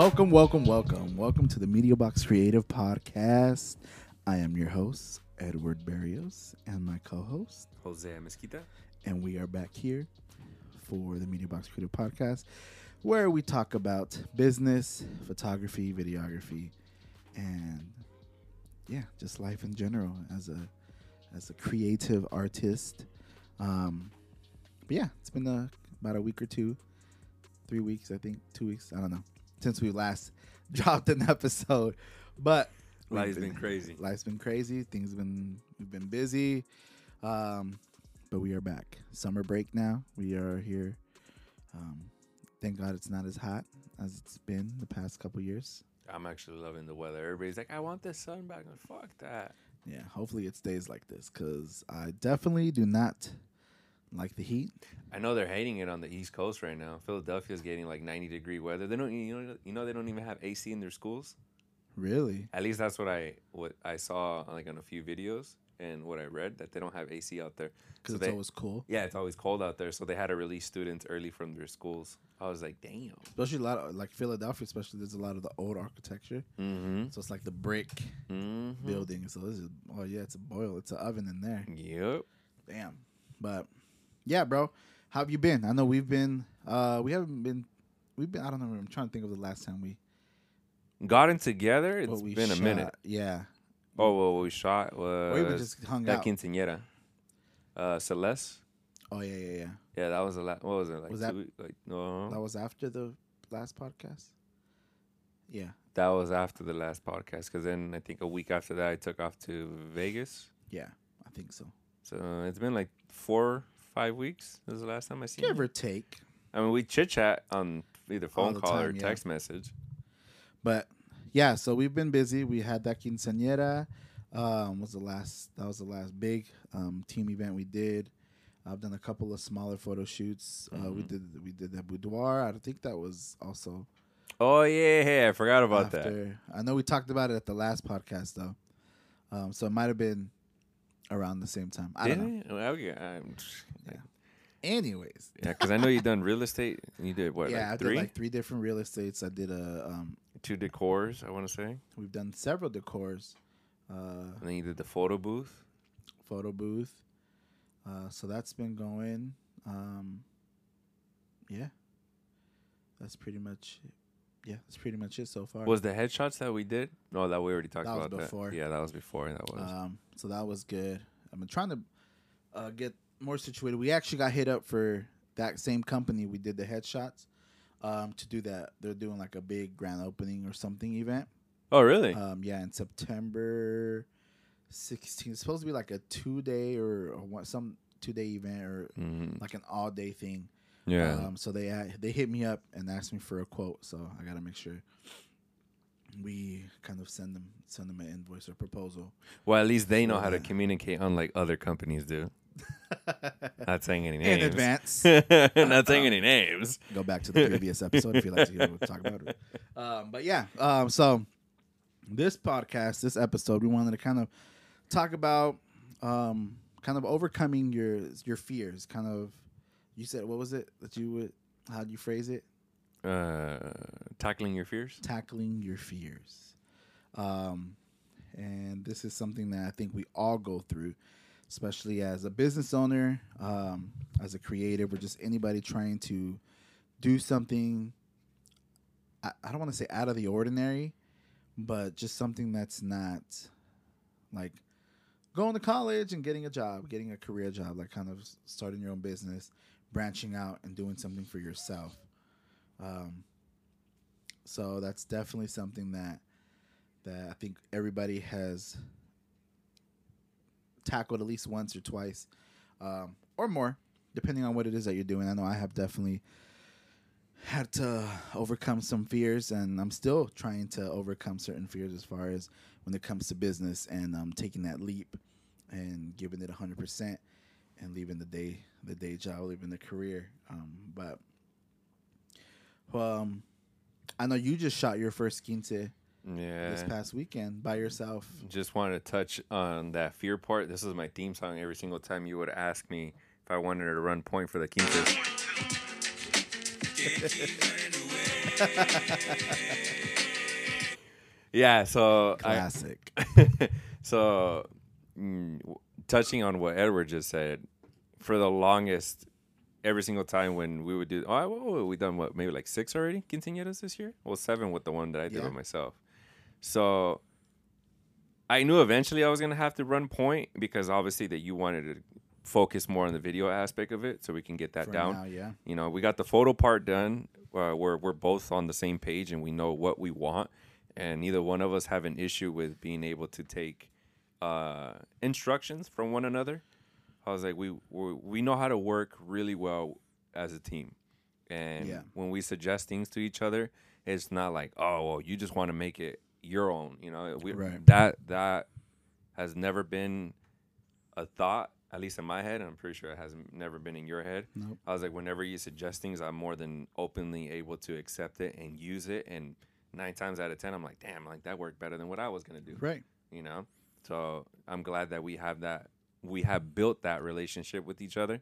Welcome, welcome, welcome. Welcome to the Media Box Creative Podcast. I am your host, Edward Berrios, and my co host, Jose Amezquita. and we are back here for the Media Box Creative Podcast, where we talk about business, photography, videography, and yeah, just life in general as a as a creative artist. Um, but yeah, it's been uh about a week or two, three weeks, I think, two weeks, I don't know, since we last dropped an episode. But Life's been crazy. Life's been crazy. Things been we've been busy. Um, but we are back. Summer break now. We are here. Um, thank God it's not as hot as it's been the past couple years. I'm actually loving the weather. Everybody's like, I want the sun back. Like, Fuck that. Yeah, hopefully it stays like this because I definitely do not like the heat. I know they're hating it on the East Coast right now. Philadelphia's getting like 90 degree weather. They don't, you know, you know, they don't even have AC in their schools. Really? At least that's what I what I saw like on a few videos and what I read that they don't have AC out there. Because So it's they- always cool. Yeah, it's always cold out there, so they had to release students early from their schools. I was like, damn. Especially a lot of like Philadelphia, especially there's a lot of the old architecture. Mm-hmm. So it's like the brick Mm-hmm. building. So this is oh yeah, it's a boil. It's an oven in there. Yep. Damn. But yeah, bro. How have you been? I know we've been uh we haven't been we've been I don't know, I'm trying to think of the last time we Gotten together. It's we been a minute. Yeah. Oh, well, what we shot was or even just hung that out. quinceañera. Uh, Celeste. Oh yeah, yeah, yeah. Yeah, that was a lot. What was it like? Was that- like no? That was after the last podcast. Yeah. that was after the last podcast. Because then I think a week after that, I took off to Vegas. Yeah, I think so. So it's been like four, five weeks. This is the last time I seen. Give you. or take. I mean, we chit chat on either phone the call or time, yeah. text message. But yeah, so we've been busy. We had that quinceañera. Um, was the last that was the last big um, team event we did. I've done a couple of smaller photo shoots. Uh, we Mhm. did we did that boudoir. I think that was also Oh yeah, I forgot about that. after. I know we talked about it at the last podcast though, um, so it might have been around the same time. I don't know. Well, yeah, I'm- Anyways, yeah, because I know you done real estate. and You did what? yeah, I like did three, like three different real estates. I did a. Um, two decors. I want to say, we've done several decors. Uh, and then you did the photo booth. photo booth. Uh, so that's been going. Um, yeah, that's pretty much. Yeah, that's pretty much it so far. Was the headshots that we did? No, that we already talked That was about before. that. Yeah, that was before. That was. Um, so that was good. I've been trying to uh, get more situated. We actually got hit up for that same company. We did the headshots um, to do that. They're doing like a big grand opening or something event. oh, really? Um, yeah, in September 16th. It's supposed to be like a two day or, or one, some two day event or Mhm. like an all day thing. Yeah. Um, so they had- they hit me up and asked me for a quote. So I gotta make sure we kind of send them send them an invoice or proposal. well, at least they know how to communicate, unlike other companies do. Not saying any names. In advance. Not saying any names. Go back to the previous episode if you'd like to hear what we talk about it. Um, but yeah, um, so this podcast, this episode, we wanted to kind of talk about um, kind of overcoming your your fears. Kind of, you said what was it that you would? How do you phrase it? Uh, tackling your fears. tackling your fears. Um, and this is something that I think we all go through, especially as a business owner, um, as a creative, or just anybody trying to do something. I, I don't want to say out of the ordinary, but just something that's not like going to college and getting a job, getting a career job, like kind of starting your own business, branching out and doing something for yourself. Um, so that's definitely something that that I think everybody has tackled at least once or twice, um, or more, depending on what it is that you're doing. I know I have definitely had to overcome some fears, and I'm still trying to overcome certain fears as far as when it comes to business and um, taking that leap and giving it 100 percent and leaving the day the day job, leaving the career. Um, but um, I know you just shot your first quince this past weekend by yourself. Just wanted to touch on that fear part. This is my theme song. Every single time you would ask me if I wanted to run point for the quinces. yeah. So I, Classic. so, mm, touching on what Edward just said, for the longest, every single time when we would do, oh, what, we done what, maybe like six already quinceañeras this year? Well, seven with the one that I did Yeah. with myself. So, I knew eventually I was gonna have to run point because obviously that you wanted to focus more on the video aspect of it, so we can get that For down. now, yeah. You know, we got the photo part done. Uh, we're we're both on the same page and we know what we want, and neither one of us have an issue with being able to take uh, instructions from one another. I was like, we we we know how to work really well as a team, and Yeah. when we suggest things to each other, it's not like, oh, well, you just want to make it your own. You know, we, Right. that that has never been a thought, at least in my head, and I'm pretty sure it has never been in your head. Nope. I was like, whenever you suggest things, I'm more than openly able to accept it and use it. And nine times out of ten, I'm like, damn, like that worked better than what I was gonna do. Right. You know. So I'm glad that we have that. We have built that relationship with each other.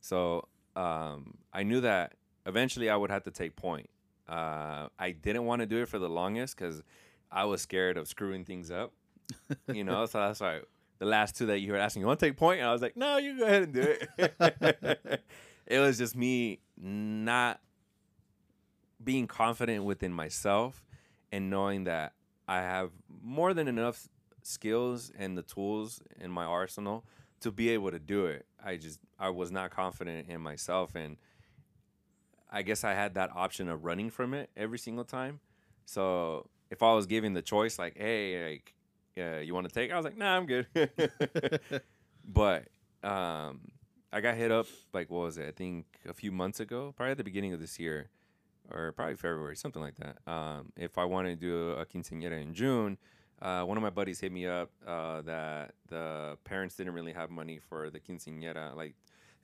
So um, I knew that eventually I would have to take point. Uh, I didn't want to do it for the longest because I was scared of screwing things up. You know, so that's why the last two that you were asking, you want to take point? And I was like, no, you go ahead and do it. it was just me not being confident within myself and knowing that I have more than enough skills and the tools in my arsenal to be able to do it. I just I was not confident in myself and I guess I had that option of running from it every single time. So if I was given the choice like, hey, like yeah, you want to take? I was like, nah, I'm good. but um, I got hit up like what was it? I think a few months ago, probably at the beginning of this year, or probably February, something like that. Um, if I wanted to do a quinceañera in June, uh, one of my buddies hit me up uh, that the parents didn't really have money for the quinceañera, like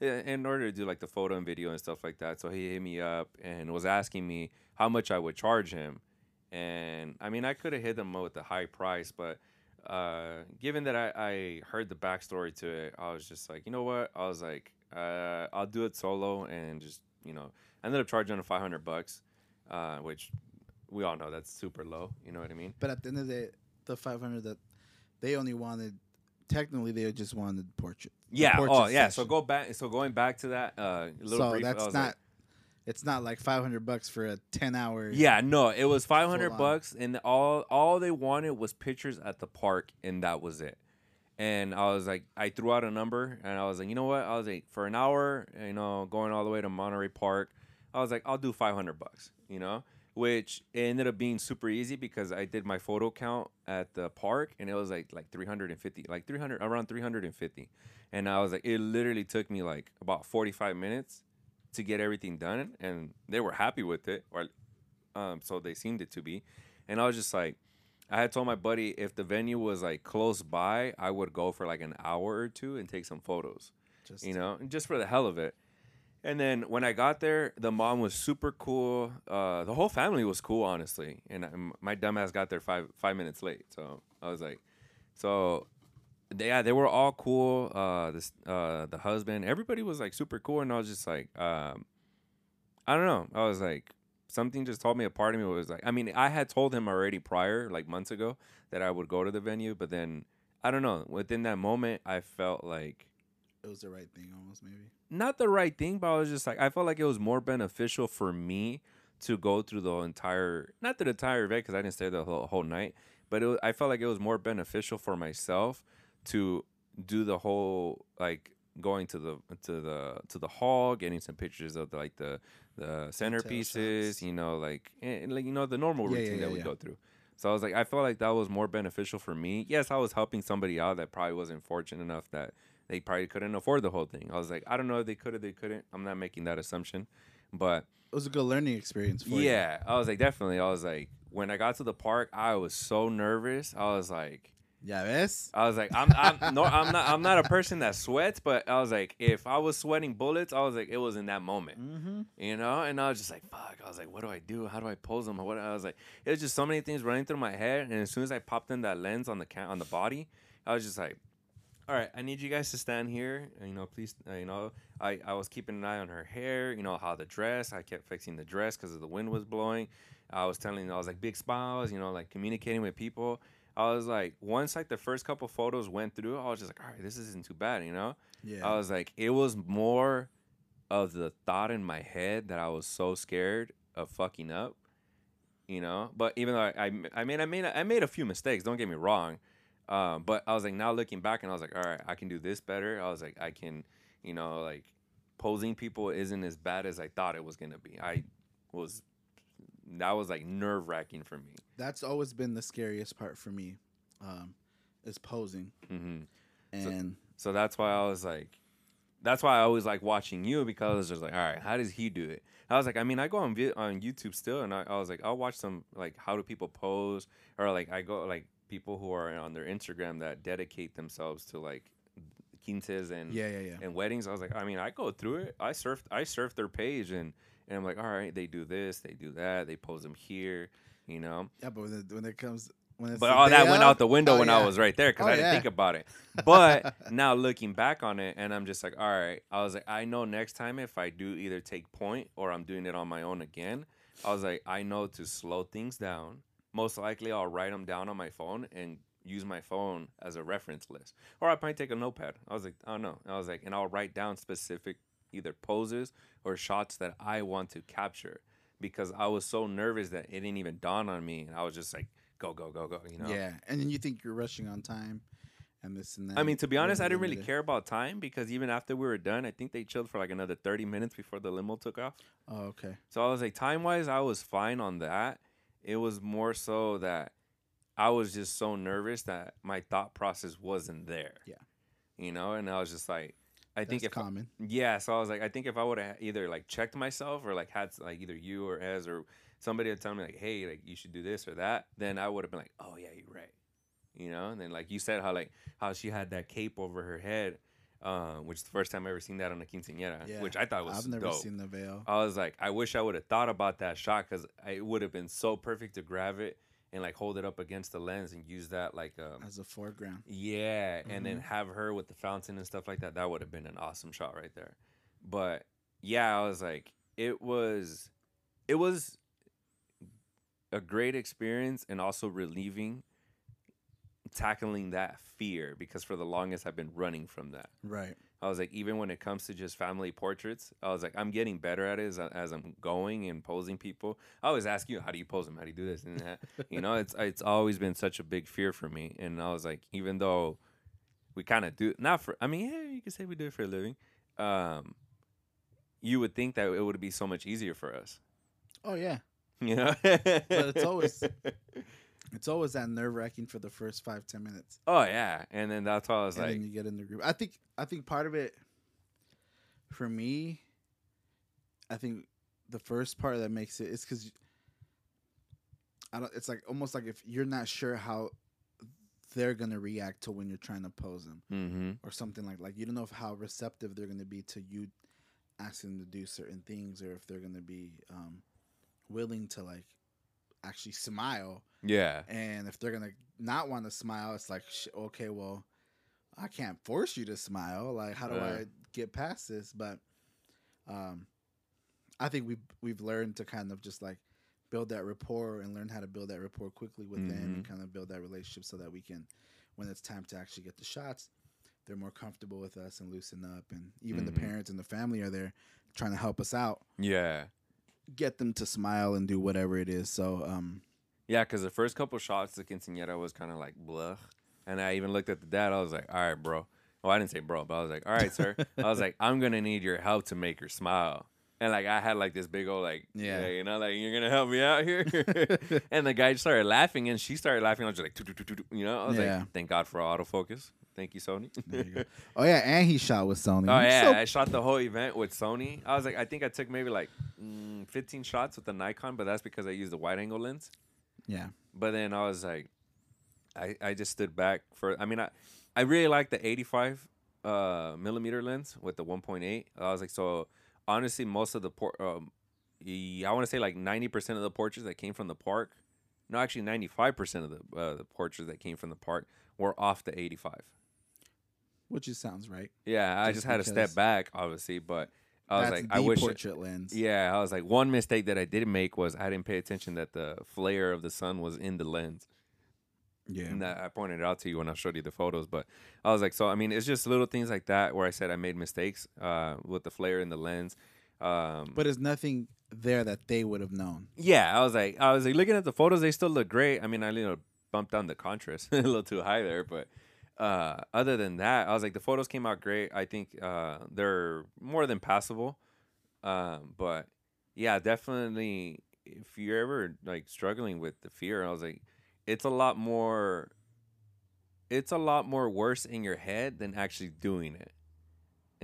in order to do like the photo and video and stuff like that. So he hit me up and was asking me how much I would charge him. And I mean, I could have hit them with a high price, but uh, given that I, I heard the backstory to it, I was just like, you know what? I was like, uh, I'll do it solo and just, you know, I ended up charging him 500 bucks, uh, which we all know that's super low. You know what I mean? But at the end of the day, the 500 that they only wanted, technically they just wanted portrait. the Yeah. Oh, portrait yeah. So go back. So going back to that, uh, a little So brief. That's not. like- it's not like 500 bucks for a 10 hour. Yeah, no, it was five hundred bucks, and all all they wanted was pictures at the park, and that was it. And I was like, I threw out a number, and I was like, you know what? I was like, for an hour, you know, going all the way to Monterey Park, I was like, I'll do five hundred bucks, you know, which ended up being super easy because I did my photo count at the park, and it was like like three hundred and fifty, like three hundred around three hundred and fifty, and I was like, it literally took me like about forty five minutes to get everything done, and they were happy with it, or um, so they seemed it to be. And I was just like, I had told my buddy if the venue was like close by, I would go for like an hour or two and take some photos, Just you know, just for the hell of it. And then when I got there, the mom was super cool. Uh, the whole family was cool, honestly. And I, my dumbass got there five five minutes late, so I was like, so they, yeah, they were all cool. Uh, this uh, the husband, everybody was like super cool, and I was just like, um, I don't know. I was like, something just told me a part of me was like, I mean, I had told him already prior, like months ago, that I would go to the venue, but then I don't know. Within that moment, I felt like it was the right thing, almost maybe. not the right thing, but I was just like, I felt like it was more beneficial for me to go through the entire, not the entire event because I didn't stay the whole, whole night, but it was, I felt like it was more beneficial for myself to do the whole like going to the to the to the hall, getting some pictures of the, like the the centerpieces, you know, like and, like you know the normal Yeah, yeah, routine yeah, that we go through. So I was like, I felt like that was more beneficial for me. Yes, I was helping somebody out that probably wasn't fortunate enough that they probably couldn't afford the whole thing. I was like, I don't know if they could or they couldn't. I'm not making that assumption, but It was a good learning experience for you. yeah, I was like, definitely. I was like, when I got to the park, I was so nervous. I was like, Yeah, ves? I was like, I'm, I'm no, I'm not, I'm not a person that sweats, but I was like, if I was sweating bullets, I was like, it was in that moment, Mm-hmm. you know. And I was just like, fuck. I was like, what do I do? How do I pose them? What? I was like, it was just so many things running through my head. And as soon as I popped in that lens on the ca- on the body, I was just like, all right, I need you guys to stand here. And, you know, please, uh, you know, I, I was keeping an eye on her hair, you know, how the dress, I kept fixing the dress because the wind was blowing. I was telling, I was like big smiles, you know, like communicating with people. I was like, once like the first couple photos went through, I was just like, all right, this isn't too bad, you know. Yeah. I was like, it was more of the thought in my head that I was so scared of fucking up, you know. But even though I, I, I mean, I made, I made a few mistakes. Don't get me wrong, um, but I was like, now looking back, and I was like, all right, I can do this better. I was like, I can, you know, like posing people isn't as bad as I thought it was gonna be. I was, that was like nerve wracking for me. That's always been the scariest part for me, um, is posing. hmm And So that's why I was like, that's why I always like watching you because I was just like, all right, how does he do it? I was like, I mean, I go on vi- on YouTube still, and I, I was like, I'll watch some like how do people pose, or like I go like people who are on their Instagram that dedicate themselves to like quinces and yeah, yeah, yeah. and weddings. I was like, I mean, I go through it. I surf, I surf their page, and and I'm like, all right, they do this, they do that, they pose them here, you know. Yeah, but when it, when it comes when it's But all that went out the window oh, when yeah. I was right there because Oh, I didn't yeah. think about it. But now looking back on it, and I'm just like, all right. I was like, I know next time if I do either take point or I'm doing it on my own again, I was like, I know to slow things down. Most likely, I'll write them down on my phone and use my phone as a reference list, or I might take a notepad. I was like, I don't. I was like, and I'll write down specific either poses or shots that I want to capture because I was so nervous that it didn't even dawn on me, and I was just like, go, go, go, go. You know. Yeah, and then you think you're rushing on time, and this and that. I mean, to be honest, I didn't really care about time because even after we were done, I think they chilled for like another 30 minutes before the limo took off. Oh, okay. So I was like, time wise, I was fine on that. It was more so that I was just so nervous that my thought process wasn't there. Yeah. You know, and I was just like, I think That's if common. yeah, so I was like, I think if I would have either like checked myself or like had like either you or Ez or somebody had tell me like, hey, like you should do this or that, then I would have been like, oh yeah, you're right, you know. And then like you said, how like how she had that cape over her head, uh, which is the first time I ever seen that on a quinceañera, Yeah, which I thought was I've never dope. seen the veil. I was like, I wish I would have thought about that shot because it would have been so perfect to grab it and like hold it up against the lens and use that like um, as a foreground. yeah, and then Mhm. have her with the fountain and stuff like that. That would have been an awesome shot right there. But yeah, I was like, it was, it was a great experience and also relieving tackling that fear because for the longest I've been running from that. Right. I was like, even when it comes to just family portraits, I was like, I'm getting better at it as, as I'm going and posing people. I always ask you, how do you pose them? How do you do this and that? you know, it's it's always been such a big fear for me. And I was like, even though we kind of do not for, I mean, yeah, you could say we do it for a living. Um, you would think that it would be so much easier for us, Oh yeah. you know. But it's always- It's always that nerve wracking for the first five ten minutes, oh yeah, and then that's why I was and like, then you get in the group. I think. I think part of it, for me, I think the first part that makes it is because I don't. It's like almost like if you're not sure how they're gonna react to when you're trying to pose them. mm-hmm, or something like like you don't know if how receptive they're going to be to you asking them to do certain things or if they're going to be um, willing to like actually smile. Yeah, and if they're going to not want to smile it's like sh- okay well i can't force you to smile. Like how do i get past this? But um i think we've we've learned to kind of just like build that rapport and learn how to build that rapport quickly with them and kind of build that relationship so that we can when it's time to actually get the shots they're more comfortable with us and loosen up. And even the Mhm. parents and the family are there trying to help us out. Yeah. Get them to smile and do whatever it is so um Yeah, because the first couple shots, the quinceañera was kind of like blah. And I even looked at the dad. I was like, all right, bro. Well, I didn't say bro, but I was like, all right, sir. I was like, I'm going to need your help to make her smile. And like, I had like this big old, like, Yeah. yeah, you know, like, you're to help me out here. and the guy started laughing and she started laughing. I was just like, you know, I was Yeah. like, thank God for autofocus. Thank you, Sony. There you go. oh yeah and he shot with sony Oh He's yeah, so I shot the whole event with Sony. I was like, I think I took maybe like mm, 15 shots with the Nikon, but that's because I used the wide angle lens. yeah But then I was like, I, I just stood back for. I mean, I I really like the 85 uh, millimeter lens with the 1.8. I was like, so honestly, most of the port, um, I want to say like 90 percent of the portraits that came from the park. No, actually, 95 percent of the uh, the portraits that came from the park were off the 85. which just sounds right Yeah, I Just just had to step back, obviously, but I was like, I wish. portrait lens. Yeah, I was like, one mistake that I didn't make was I didn't pay attention that the flare of the sun was in the lens. Yeah. And that I pointed it out to you when I showed you the photos. But I was like, so I mean, it's just little things like that where I said I made mistakes uh, with the flare in the lens. Um, But it's nothing there that they would have known. yeah, I was like, I was like looking at the photos, they still look great. I mean, I you know bumped down the contrast a little too high there, but uh, other than that, I was like, the photos came out great. I think uh, they're more than passable. Um, but yeah, definitely, if you're ever like struggling with the fear, I was like, it's a lot more. It's a lot more worse in your head than actually doing it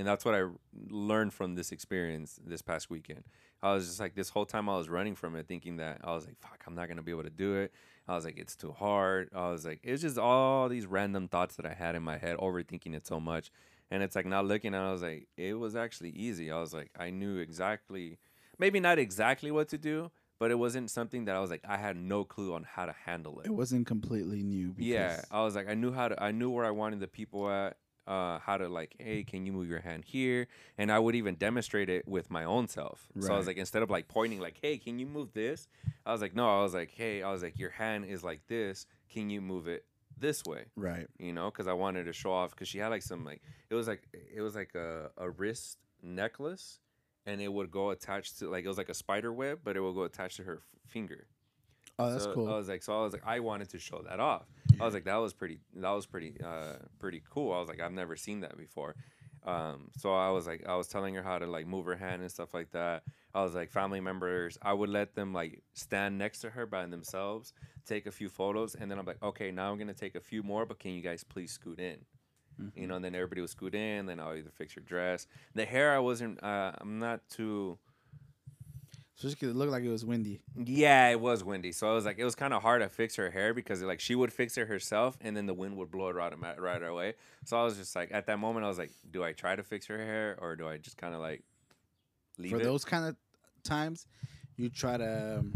and that's what I learned from this experience this past weekend. I was just like this whole time I was running from it, thinking that I was like, "Fuck, I'm not gonna be able to do it." I was like, "It's too hard." I was like, "It's just all these random thoughts that I had in my head, overthinking it so much." And it's like not looking at, it, I was like, it was actually easy. I was like, I knew exactly, maybe not exactly what to do, but it wasn't something that I was like, I had no clue on how to handle it. It wasn't completely new. Because Yeah, I was like, I knew how to, I knew where I wanted the people at, uh, how to like, hey, can you move your hand here? And I would even demonstrate it with my own self. So I was like, instead of like pointing, like, hey, can you move this? I was like, no, I was like, hey, I was like, your hand is like this. Can you move it this way? Right. You know, because I wanted to show off. Because she had like some like, it was like, it was like a a wrist necklace, and it would go attached to like it was like a spider web, but it would go attached to her f- finger. Oh, that's so cool. I was like, so I was like, I wanted to show that off. I was like, that was pretty, that was pretty, uh, pretty cool. I was like, I've never seen that before. Um, so I was like, I was telling her how to like move her hand and stuff like that. I was like, family members, I would let them like stand next to her by themselves, take a few photos, and then I'm like, okay, now I'm gonna take a few more, but can you guys please scoot in? You know, and then everybody would scoot in. Then I'll either fix your dress. The hair, I wasn't. Uh, I'm not too. 'cause it looked like it was windy. Yeah, it was windy, so I was like, it was kind of hard to fix her hair because like she would fix it herself, and then the wind would blow it right, right away. So I was just like, at that moment, I was like, do I try to fix her hair or do I just kind of like leave For it? those kind of times, you try to um,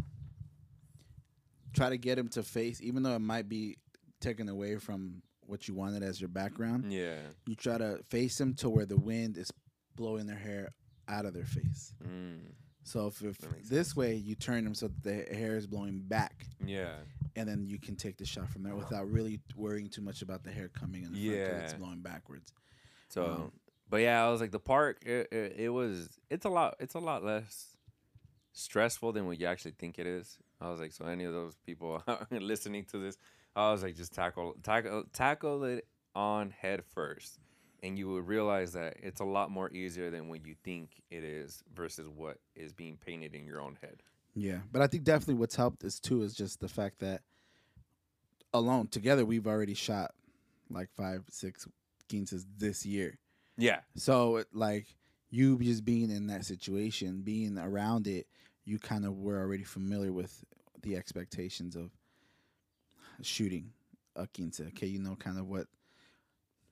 try to get him to face, even though it might be taken away from what you wanted as your background. yeah. You try to face them to where the wind is blowing their hair out of their face. Mm, So if, if this way you turn them so that the hair is blowing back, yeah. and then you can take the shot from there without really worrying too much about the hair coming in the front 'cause it's Yeah. blowing backwards. So, Um, but yeah, I was like, the park. It, it, it was. It's a lot. It's a lot less stressful than what you actually think it is. I was like, so any of those people listening to this, I was like, just tackle tackle tackle it on head first, and you would realize that it's a lot more easier than what you think it is versus what is being painted in your own head. Yeah, but I think definitely what's helped us too is just the fact that alone together we've already shot like five, six quinces this year. Yeah, So it, like you just being in that situation, being around it, you kind of were already familiar with the expectations of shooting a quince. Okay, you know kind of what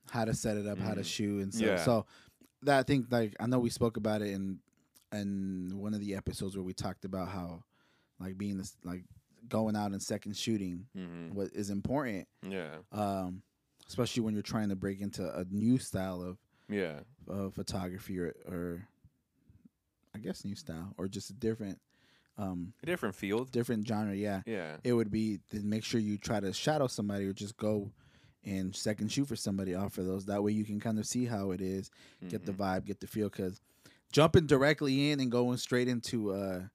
how to set it up, how to Mhm. shoot and stuff. Yeah. So that I think like I know we spoke about it in in one of the episodes where we talked about how like being this like going out and second shooting hmm what is important. yeah, Um especially when you're trying to break into a new style of yeah, uh, photography or, or I guess new style or just a different um a different field. different genre yeah Yeah, it would be to make sure you try to shadow somebody or just go and second shoot for somebody off of those that way you can kind of see how it is get the Mhm. vibe get the feel because jumping directly in and going straight into a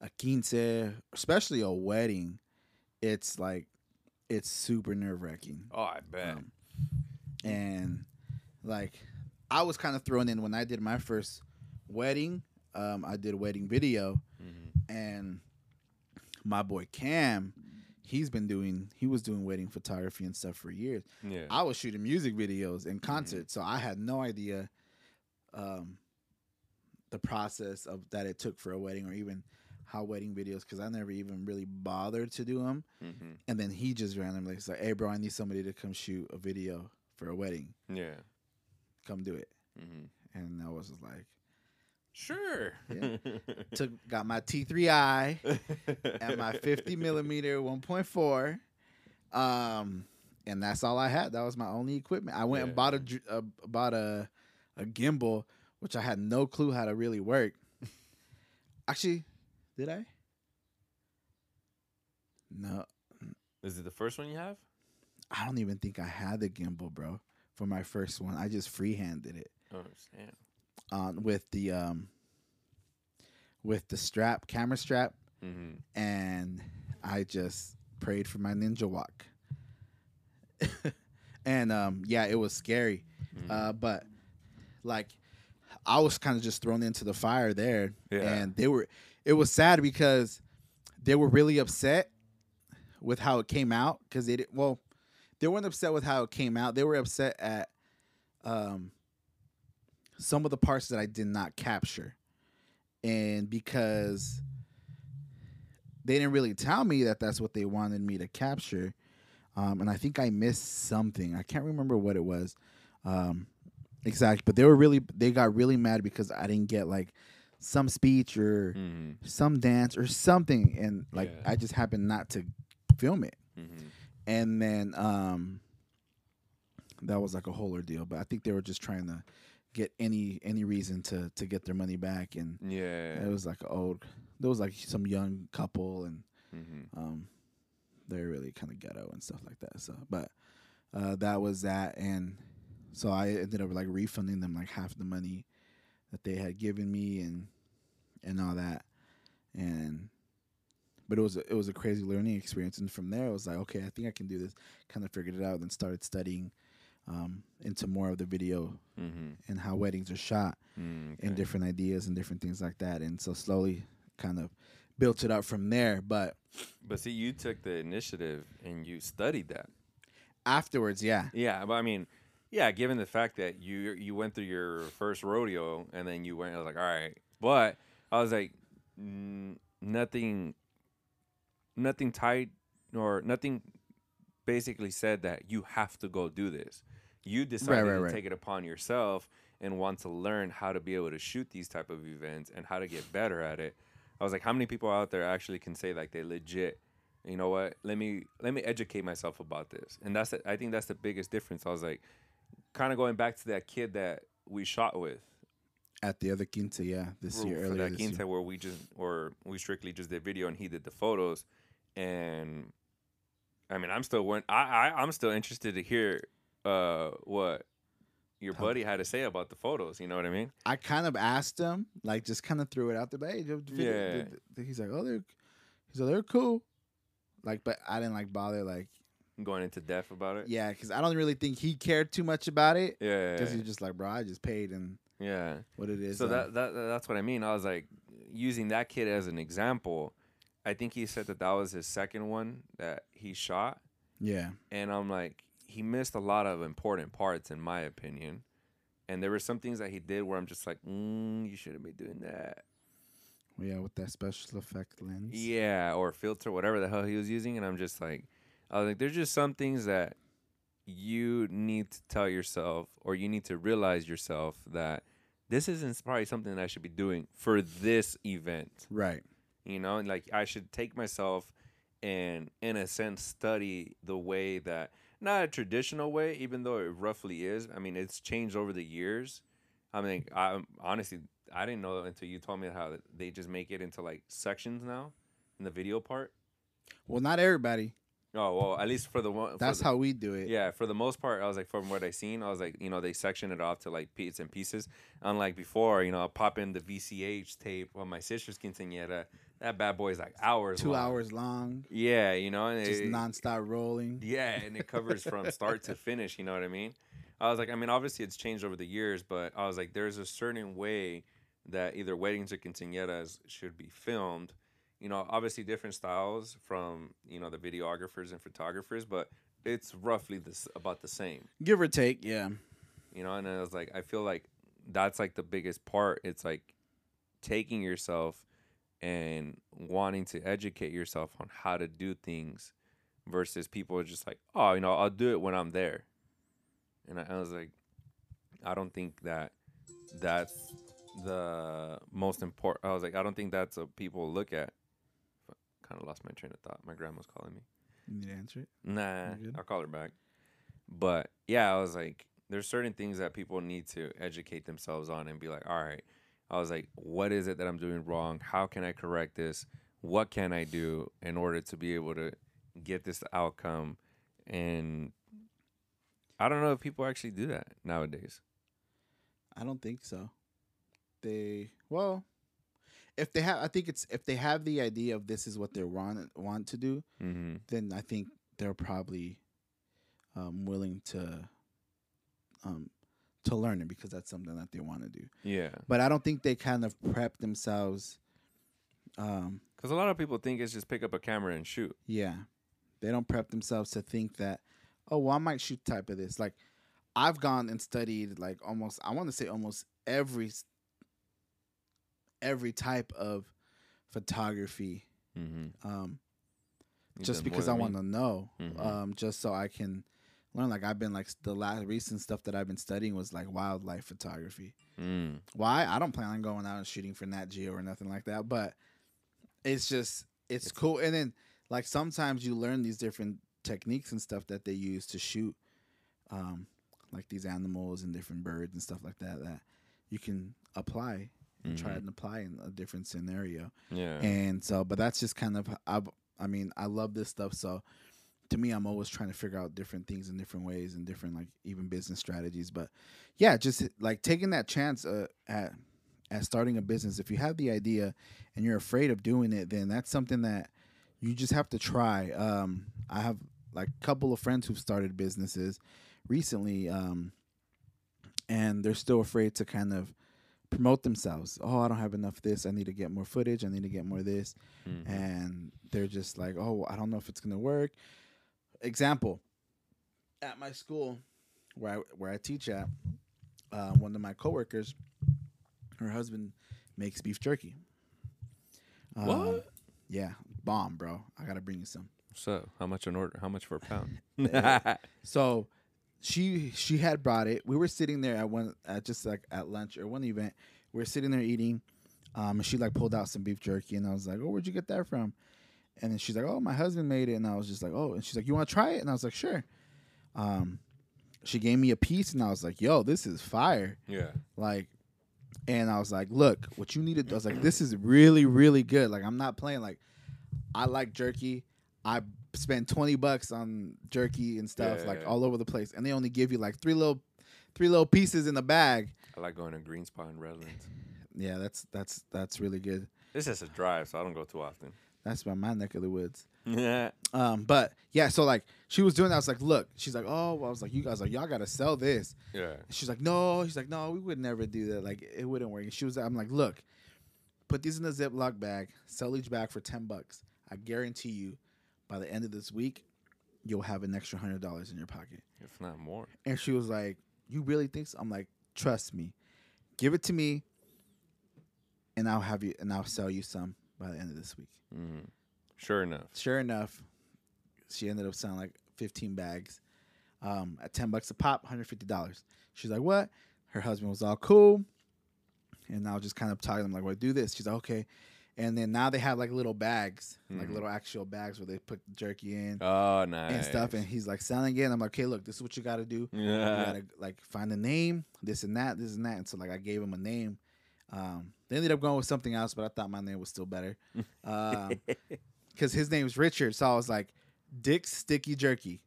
a quince especially a wedding it's like it's super nerve-wracking Oh, I bet. um, and like I was kind of thrown in when I did my first wedding. Um, I did a wedding video, hmm and my boy Cam, he's been doing he was doing wedding photography and stuff for years. Yeah, I was shooting music videos and concerts, so I had no idea um, the process of that it took for a wedding or even how wedding videos because I never even really bothered to do them. hmm And then he just randomly was like, "Hey, bro, I need somebody to come shoot a video for a wedding. yeah. Come do it." hmm And I was just like, Sure. Yeah. took got my T3i and my 50 millimeter 1.4, um, and that's all I had. That was my only equipment. I went Yeah. and bought a uh, bought a a gimbal, which I had no clue how to really work. Actually, did I? No, Is it the first one you have? I don't even think I had the gimbal, bro, for my first one. I just freehanded it Oh, damn. On with the um with the strap, camera strap, Mm-hmm. and I just prayed for my ninja walk. and um yeah, it was scary. Mm-hmm. Uh but like I was kind of just thrown into the fire there Yeah. and they were it was sad because they were really upset with how it came out cuz they did, well they weren't upset with how it came out. They were upset at um some of the parts that I did not capture. And because they didn't really tell me that that's what they wanted me to capture. Um, and I think I missed something. I can't remember what it was um, exactly, but they were really they got really mad because I didn't get like some speech or Mm-hmm. some dance or something, and like Yeah. I just happened not to film it. Mm-hmm. And then um, that was like a whole ordeal. But I think they were just trying to get any any reason to to get their money back, and Yeah. it was like an old. There was like some young couple and mm-hmm. um, they're really kind of ghetto and stuff like that. So, but uh, that was that, and so I ended up like refunding them like half the money that they had given me, and and all that, and but it was a, it was a crazy learning experience, and from there I was like, okay, I think I can do this. Kind of figured it out, and started studying um, into more of the video Mm-hmm. and how weddings are shot Mm, and different ideas and different things like that, and so slowly kind of built it up from there, but. But see, you took the initiative and you studied that. Afterwards, yeah. Yeah, but I mean, yeah, given the fact that you you went through your first rodeo and then you went, I was like, all right. But I was like, mm, nothing, nothing tied or nothing basically said that you have to go do this. You decided right, to right. take it upon yourself and want to learn how to be able to shoot these type of events and how to get better at it. I was like, how many people out there actually can say like they legit, you know what? Let me let me educate myself about this. And that's the, I think that's the biggest difference. I was like, kind of going back to that kid that we shot with At the other quinta, yeah, this for- year for earlier that this year. quinta where we just or we strictly just did video and he did the photos. And I mean, I'm still went. I, I I'm still interested to hear uh what your buddy had to say about the photos. You know what I mean? I kind of asked him, like, just kind of threw it out there. But hey, the video- Yeah. he's like, oh, they're, he's like, they're cool. Like, but I didn't like bother, like, Going into depth about it. yeah, because I don't really think he cared too much about it. Yeah. Because he's just like, bro, I just paid and yeah. what it is. So uh, that, that that's what I mean. I was like using that kid as an example. I think he said that that was his second one that he shot, yeah, and I'm like, he missed a lot of important parts in my opinion. And there were some things that he did where I'm just like, mm, you shouldn't be doing that. yeah, with that special effect lens. Yeah, or filter, whatever the hell he was using, and I'm just like, I was like, there's just some things that you need to tell yourself, or you need to realize yourself that this isn't probably something that I should be doing for this event. Right. You know, and like I should take myself and, in a sense, study the way that not a traditional way, even though it roughly is. I mean, it's changed over the years. I mean, I honestly I didn't know until you told me how they just make it into like sections now in the video part. Well, not everybody. Oh well, at least for the one. That's the- how we do it. Yeah, for the most part, I was like, from what I seen, I was like, you know, they section it off to like bits and pieces. Unlike before, you know, I pop in the VHS tape on my sister's quinceañera. That bad boy's like hours. Two long. hours long, Yeah, you know, and just it, nonstop rolling. yeah, and it covers from start to finish. You know what I mean? I was like, I mean, obviously it's changed over the years, but I was like, there's a certain way that either weddings or quinceañeras should be filmed. You know, obviously different styles from you know the videographers and photographers, but it's roughly this about the same. Give or take, yeah. You know, and I was like, I feel like that's like the biggest part. It's like taking yourself and wanting to educate yourself on how to do things versus people are just like, oh, you know, I'll do it when I'm there. And I, I was like, I don't think that that's the most important. I was like, I don't think that's what people look at. Kind of lost my train of thought. My grandma's calling me. You need to answer it. Nah, I'll call her back. But yeah, I was like, there's certain things that people need to educate themselves on and be like, all right, I was like, what is it that I'm doing wrong? How can I correct this? What can I do in order to be able to get this outcome? And I don't know if people actually do that nowadays. I don't think so. They well, if they have, I think it's if they have the idea of this is what they want want to do, Mm-hmm. then I think they're probably um, willing to um, to learn it because that's something that they want to do. Yeah. But I don't think they kind of prep themselves. Um, Because a lot of people think it's just pick up a camera and shoot. yeah, they don't prep themselves to think that, oh, well, I might shoot type of this. Like, I've gone and studied like almost, I want to say almost every every type of photography. Mm-hmm. Um, just because I want to know, Mhm. um, just so I can learn. Like I've been like the last recent stuff that I've been studying was like wildlife photography. Mm. Why? I don't plan on going out and shooting for Nat Geo or nothing like that, but it's just it's cool. And then like sometimes you learn these different techniques and stuff that they use to shoot, um, like these animals and different birds and stuff like that that you can apply and try Mhm. and apply in a different scenario. Yeah. And so, but that's just kind of I. I mean, I love this stuff. So, to me, I'm always trying to figure out different things in different ways and different like even business strategies. But yeah, just like taking that chance uh, at at starting a business. If you have the idea and you're afraid of doing it, then that's something that you just have to try. Um, I have like a couple of friends who've started businesses recently, um, and they're still afraid to kind of promote themselves. Oh, I don't have enough this. I need to get more footage. I need to get more this. Mhm. And they're just like, oh, I don't know if it's gonna work. Example: At my school, where I where I teach at, uh, one of my coworkers, her husband makes beef jerky. Um, What? Yeah, bomb, bro. I gotta bring you some. So how much an order? How much for a pound? So she she had brought it. We were sitting there at one at just like at lunch or one event. We were sitting there eating. Um, and she like pulled out some beef jerky, and I was like, "Oh, where'd you get that from?" And then she's like, "Oh, my husband made it," and I was just like, "Oh," and she's like, "You want to try it?" And I was like, "Sure." Um, she gave me a piece, and I was like, "Yo, this is fire!" yeah. Like, and I was like, "Look, what you need to do." I was like, "This is really, really good." Like, I'm not playing. Like, I like jerky. I spend twenty bucks on jerky and stuff, Yeah, like yeah. all over the place, and they only give you like three little, three little pieces in the bag. I like going to Green Spot and Redlands. Yeah, that's that's that's really good. This is a drive, so I don't go too often. That's by my neck of the woods. yeah. Um, but yeah, so like she was doing that. I was like, look, she's like, oh, well, I was like, you guys like, y'all gotta sell this. Yeah. She's like, no, she's like, no, we would never do that. Like, it wouldn't work. And she was, I'm like, look, put these in a Ziploc bag, sell each bag for ten bucks. I guarantee you, by the end of this week, you'll have an extra hundred dollars in your pocket. If not more. And she was like, you really think so? I'm like, trust me, give it to me, and I'll have you, and I'll sell you some by the end of this week. Mm. Sure enough. Sure enough, she ended up selling like 15 bags um, at 10 bucks a pop, $150. She's like, what? Her husband was all cool. And I was just kind of talking to them, like, well, do this. She's like, okay. And then now they have like little bags, like Mhm. little actual bags where they put jerky in Oh, nice. and stuff. And he's like selling it. And I'm like, okay, look, this is what you got to do. Yeah. You gotta like find a name, this and that, this and that. And so like I gave him a name. Um, they ended up going with something else, but I thought my name was still better. Um, because his name's Richard. So I was like, Dick Sticky Jerky.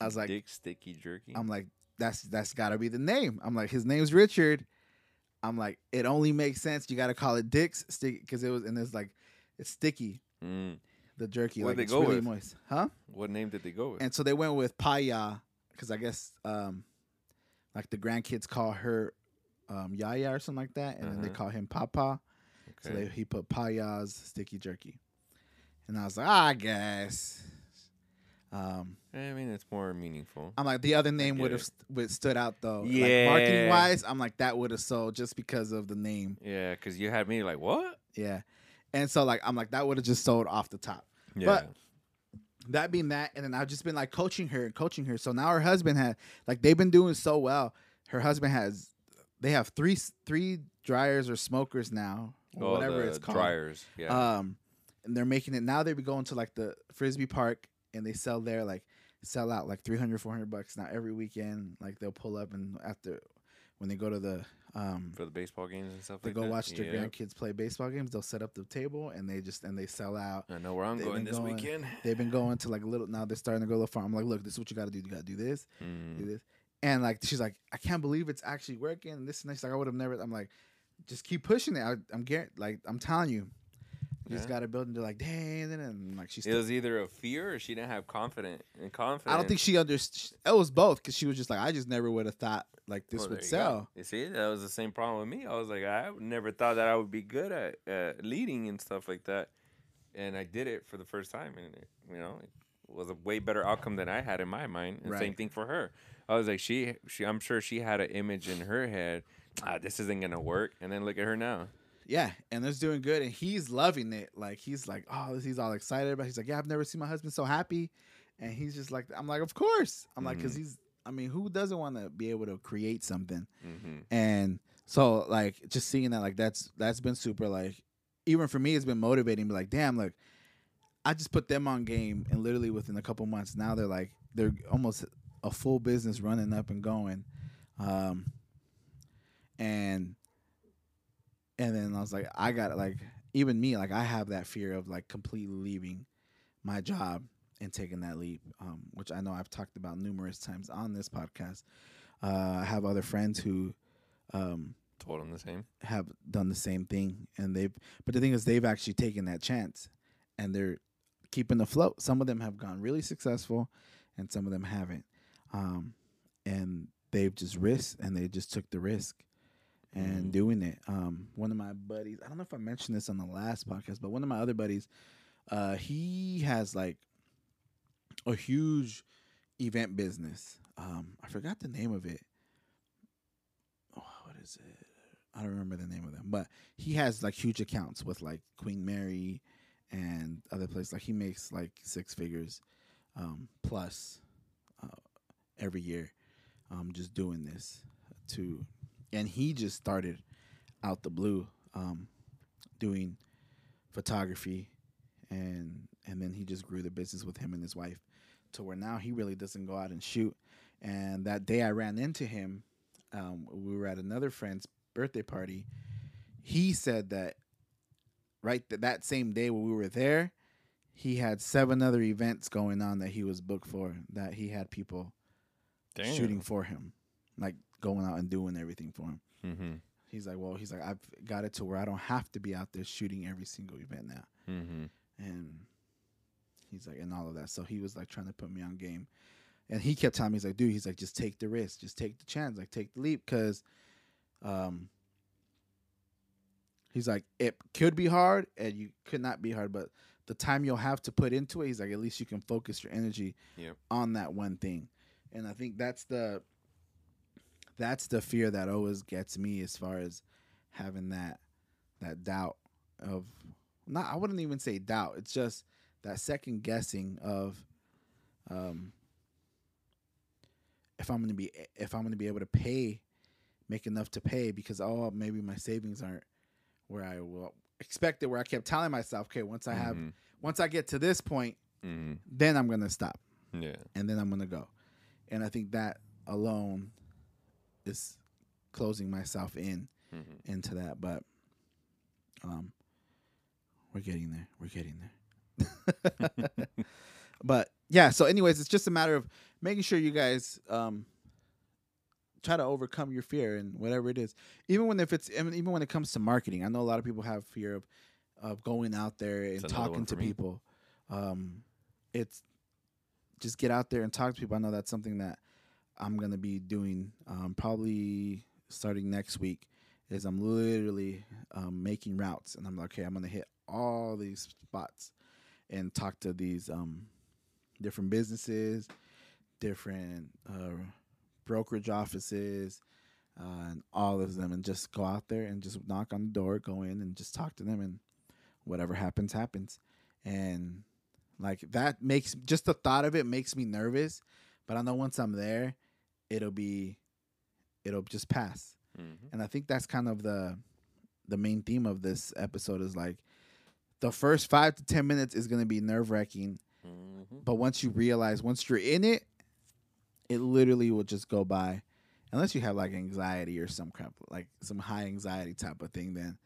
I was like, Dick Sticky Jerky. I'm like, that's that's got to be the name. I'm like, his name's Richard. I'm like, it only makes sense. You got to call it Dick's Sticky because it was and it's like, it's sticky. Mm. The jerky, What'd like they go really with? moist, huh? What name did they go with? And so they went with Paya because I guess um, like the grandkids call her um, Yaya or something like that, and then they Uh-huh. call him Papa. So they, he put Paya's sticky jerky, and I was like, I guess. Um, I mean, it's more meaningful. I'm like the other name would have st- would stood out though. like, Yeah. marketing wise, I'm like that would have sold just because of the name. Yeah, because you had me like, what? Yeah, and so like I'm like that would have just sold off the top. Yeah. But- that being that, and then I've just been like coaching her and coaching her. So now her husband had like they've been doing so well. Her husband has they have three three dryers or smokers now, or oh, whatever it's called. Dryers. Yeah. Um, and they're making it now. They be going to like the frisbee park and they sell there. Like sell out like 300 400 bucks now every weekend like they'll pull up and after when they go to the um for the baseball games and stuff they like go that. watch their Yeah. grandkids play baseball games they'll set up the table and they just and they sell out I know where I'm They've going this going- weekend. they've been going to like a little now they're starting to go to the farm I'm like look this is what you got to do you got to do this do Mm. this and like she's like i can't believe it's actually working and this and. She's like i would have never i'm like just keep pushing it I, i'm get like i'm telling you you just got to build they're like dang and, and like she. It was either a fear or she didn't have confidence and confidence. I don't think she understood. It was both because she was just like, I just never would have thought like this Well, would you go. sell. You see, that was the same problem with me. I was like, I never thought that I would be good at uh, leading and stuff like that, and I did it for the first time, and it, you know, it was a way better outcome than I had in my mind. And same thing for her. I was like, she, she, I'm sure she had an image in her head. Ah, this isn't gonna work. And then look at her now. Yeah, and it's doing good, and he's loving it. Like he's like, oh, he's all excited about. it. He's like, yeah, I've never seen my husband so happy, and he's just like, I'm like, of course. I'm like, because he's. I mean, who doesn't want to be able to create something? hmm And so, like, just seeing that, like, that's that's been super. Like, even for me, it's been motivating. Be like, damn, look, I just put them on game, and literally within a couple months, now they're like, they're almost a full business running up and going. Um, and and then I was like, I got like, even me, like, I have that fear of like completely leaving my job and taking that leap, um, which I know I've talked about numerous times on this podcast. Uh, I have other friends who um, Told him the same. have done the same thing, and they've. But the thing is, they've actually taken that chance, and they're keeping afloat. Some of them have gone really successful, and some of them haven't. Um, and they've just risked, and they just took the risk, and Mhm. doing it. Um, one of my buddies, I don't know if I mentioned this on the last podcast, but one of my other buddies, uh, he has like a huge event business. Um, I forgot the name of it. Oh, what is it? I don't remember the name of them, but he has like huge accounts with like Queen Mary and other places. Like he makes like six figures um, plus every year, um, just doing this to, and he just started out the blue, um, doing photography, and and then he just grew the business with him and his wife, to where now he really doesn't go out and shoot. And that day I ran into him, um, we were at another friend's birthday party. He said that right th- that same day when we were there, he had seven other events going on that he was booked for. That he had people Damn. shooting for him, like going out and doing everything for him. Mm-hmm. He's like, well, he's like, I've got it to where I don't have to be out there shooting every single event now, Mm-hmm. and he's like, and all of that. So he was like trying to put me on game, and he kept telling me, he's like, dude, he's like, just take the risk, just take the chance, like take the leap, because, um, he's like, it could be hard, and you could not be hard, but the time you'll have to put into it, he's like, at least you can focus your energy Yep. on that one thing, and I think that's the that's the fear that always gets me as far as having that that doubt of not I wouldn't even say doubt. It's just that second guessing of um if I'm gonna be if I'm gonna be able to pay make enough to pay because oh maybe my savings aren't where I will expect it where I kept telling myself, okay, once I have Mhm. once I get to this point, Mm-hmm. then I'm gonna stop Yeah. and then I'm gonna go. And I think that alone is closing myself in Mm-hmm. into that, but um we're getting there. We're getting there. but yeah, so anyways, it's just a matter of making sure you guys um try to overcome your fear and whatever it is. Even when if it's even when it comes to marketing. I know a lot of people have fear of of going out there and talking to me. people. Um it's just get out there and talk to people. I know that's something that I'm gonna be doing um, probably starting next week. Is I'm literally um, making routes, and I'm like, okay, I'm gonna hit all these spots and talk to these um, different businesses, different uh, brokerage offices, uh, and all of them, and just go out there and just knock on the door, go in and just talk to them, and whatever happens, happens. And like that makes just the thought of it makes me nervous, but I know once I'm there, it'll be, it'll just pass. Mm-hmm. And I think that's kind of the, the main theme of this episode is like, the first five to ten minutes is gonna be nerve wracking, Mm-hmm. Mhm. But once you realize, once you're in it, it literally will just go by. Unless you have like anxiety or some crap, like some high anxiety type of thing, then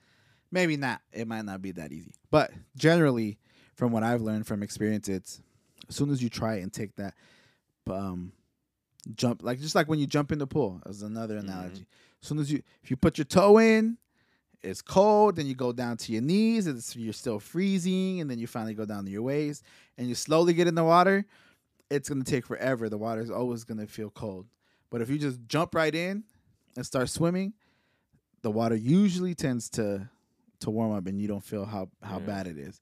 maybe not. It might not be that easy. But generally, from what I've learned from experience, it's as soon as you try it and take that um, jump, like just like when you jump in the pool, as another Mhm. analogy. As soon as you, if you put your toe in, it's cold. Then you go down to your knees. It's you're still freezing, and then you finally go down to your waist, and you slowly get in the water. It's gonna take forever. The water is always gonna feel cold. But if you just jump right in and start swimming, the water usually tends to to warm up, and you don't feel how how Yeah. bad it is.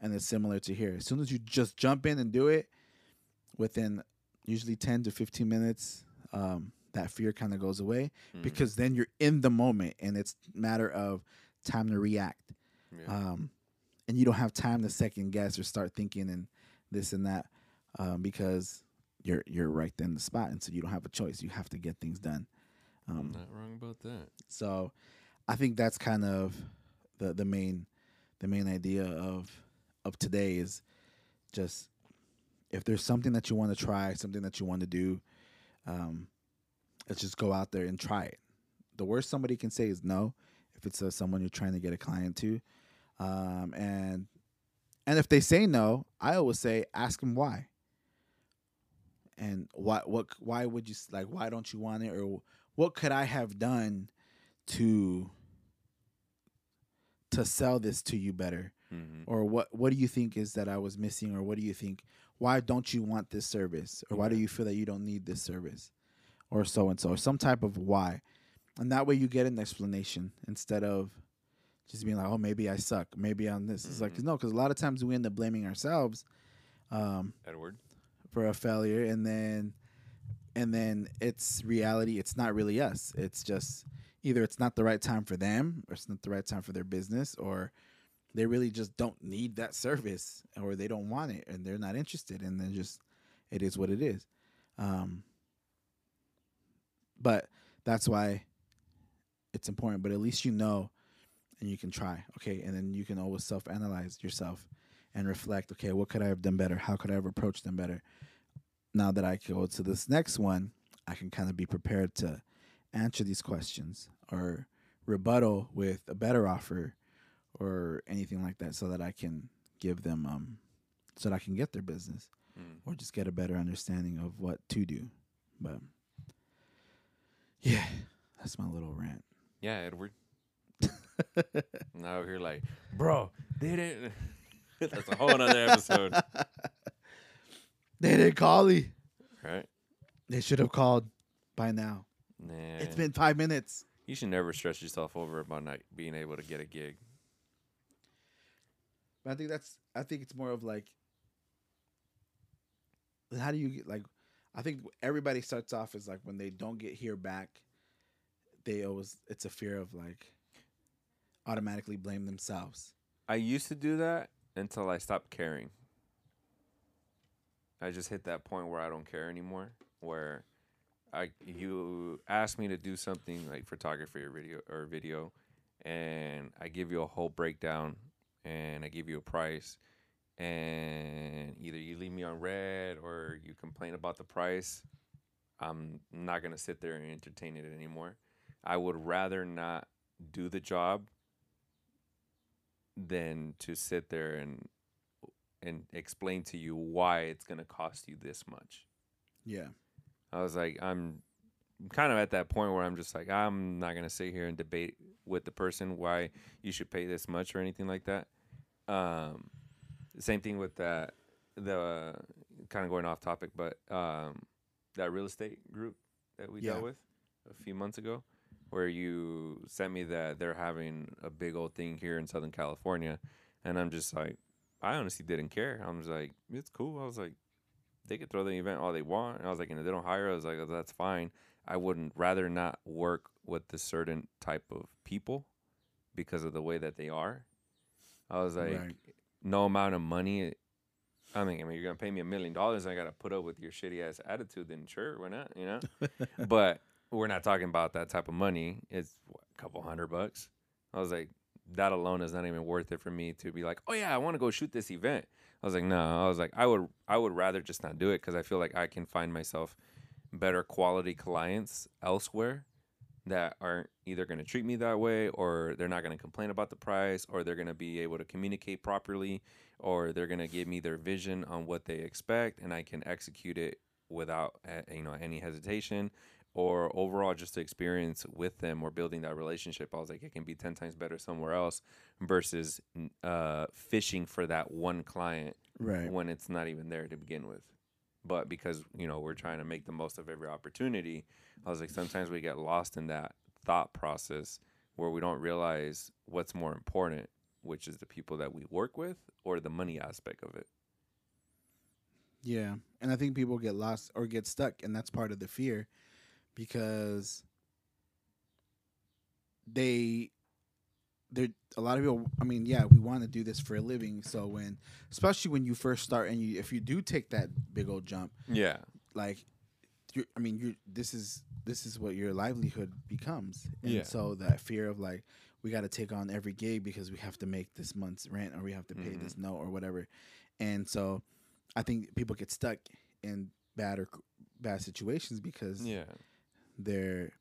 And it's similar to here. As soon as you just jump in and do it, within usually ten to fifteen minutes, um, that fear kind of goes away Mhm. because then you're in the moment and it's matter of time to react Yeah. um, and you don't have time to second guess or start thinking and this and that um, because you're you're right in the spot and so you don't have a choice you have to get things done I'm um, not wrong about that. so i think that's kind of the the main the main idea of of today is just if there's something that you want to try something that you want to do um, let's just go out there and try it. The worst somebody can say is no if it's uh, someone you're trying to get a client to um, and and if they say no i always say ask them why. And why what why would you like why don't you want it? Or what could i have done to to sell this to you better hmm or what what do you think is that I was missing or what do you think why don't you want this service or why do you feel that you don't need this service or so and so or some type of why? And that way you get an explanation instead of just being like oh maybe I suck. Maybe I'm this. It's like Mhm. no because a lot of times we end up blaming ourselves um, Edward. for a failure and then and then it's reality it's not really us. It's just either it's not the right time for them or it's not the right time for their business or they really just don't need that service or they don't want it and they're not interested and then just it is what it is. Um but that's why it's important but at least you know and you can try okay? And then you can always self-analyze yourself and reflect okay what could i have done better? How could i have approached them better? Now that i go to this next one i can kind of be prepared to answer these questions or rebuttal with a better offer or anything like that so that i can give them um so that i can get their business Mm. or just get a better understanding of what to do but yeah that's my little rant Yeah, Edward. now you're like, bro, they didn't. That's a whole other episode, they didn't call me right? they should have called by now Nah. it's been five minutes You should never stress yourself over about not being able to get a gig. But I think that's I think it's more of like how do you get like I think everybody starts off as like when they don't get here back, they always it's a fear of like automatically blame themselves. I used to do that until I stopped caring. I just hit that point where I don't care anymore. Where I you ask me to do something like photography or video or video, and I give you a whole breakdown, and I give you a price, and either you leave me on red or you complain about the price. I'm not gonna sit there and entertain it anymore. I would rather not do the job than to sit there and and explain to you why it's going to cost you this much. Yeah. I was like I'm kind of at that point where I'm just like I'm not going to sit here and debate with the person why you should pay this much or anything like that. Um same thing with that the kind of going off topic but um that real estate group that we Yeah. dealt with a few months ago where you sent me that they're having a big old thing here in Southern California, and I'm just like, I honestly didn't care. I was like, it's cool. I was like, they could throw the event all they want. And I was like, and if they don't hire us, like oh, that's fine. I wouldn't rather not work with the certain type of people because of the way that they are. I was like, Right. no amount of money. I mean, I mean, you're gonna pay me a million dollars. And I gotta put up with your shitty ass attitude. Then sure, why not? You know. but we're not talking about that type of money. It's what, a couple hundred bucks. I was like, that alone is not even worth it for me to be like, oh yeah, I want to go shoot this event. I was like, no. I was like, I would I would rather just not do it because I feel like I can find myself better quality clients elsewhere that aren't either going to treat me that way or they're not going to complain about the price or they're going to be able to communicate properly or they're going to give me their vision on what they expect and I can execute it without you know any hesitation or overall just the experience with them or building that relationship I was like it can be 10 times better somewhere else versus uh, fishing for that one client Right. when it's not even there to begin with. But because, you know, we're trying to make the most of every opportunity, I was like, sometimes we get lost in that thought process where we don't realize what's more important, which is the people that we work with or the money aspect of it. Yeah. And I think people get lost or get stuck, and that's part of the fear because they there a lot of people I mean, yeah, we want to do this for a living. So when especially when you first start and you if you do take that big old jump, Yeah. like you I mean, you this is this is what your livelihood becomes. And Yeah. so that fear of like we got to take on every gig because we have to make this month's rent or we have to pay Mhm. this note or whatever. And so I think people get stuck in bad or bad situations because Yeah. they're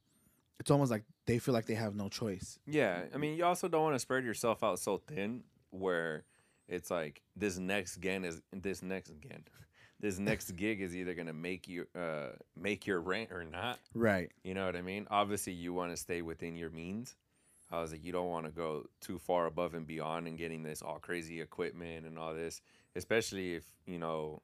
it's almost like they feel like they have no choice. Yeah, I mean, you also don't want to spread yourself out so thin where it's like this next gig is this next again, this next gig is either gonna make you uh make your rent or not. Right. You know what I mean? Obviously, you want to stay within your means. I was like, you don't want to go too far above and beyond and getting this all crazy equipment and all this, especially if you know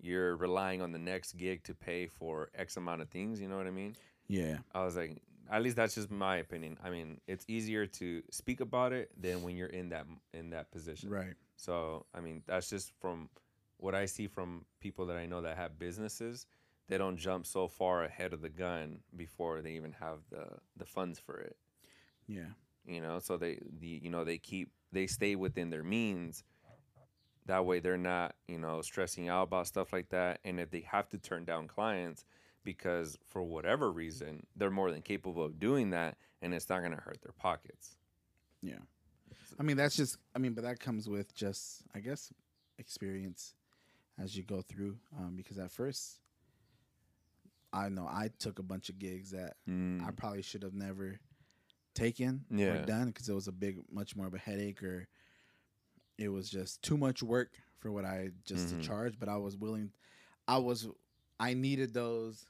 you're relying on the next gig to pay for X amount of things. You know what I mean? Yeah. I was like, at least that's just my opinion. I mean, it's easier to speak about it than when you're in that in that position. Right. So, I mean, that's just from what I see from people that I know that have businesses. They don't jump so far ahead of the gun before they even have the the funds for it. Yeah. You know, so they the you know they keep they stay within their means. That way, they're not you know stressing out about stuff like that. And if they have to turn down clients because for whatever reason they're more than capable of doing that, and it's not going to hurt their pockets. Yeah. I mean, that's just, I mean, but that comes with just, I guess, experience as you go through. Um, because at first, I know I took a bunch of gigs that Mm. I probably should have never taken Yeah. or done because it was a big, much more of a headache or it was just too much work for what I just Mhm. to charge. But I was willing, I was, I needed those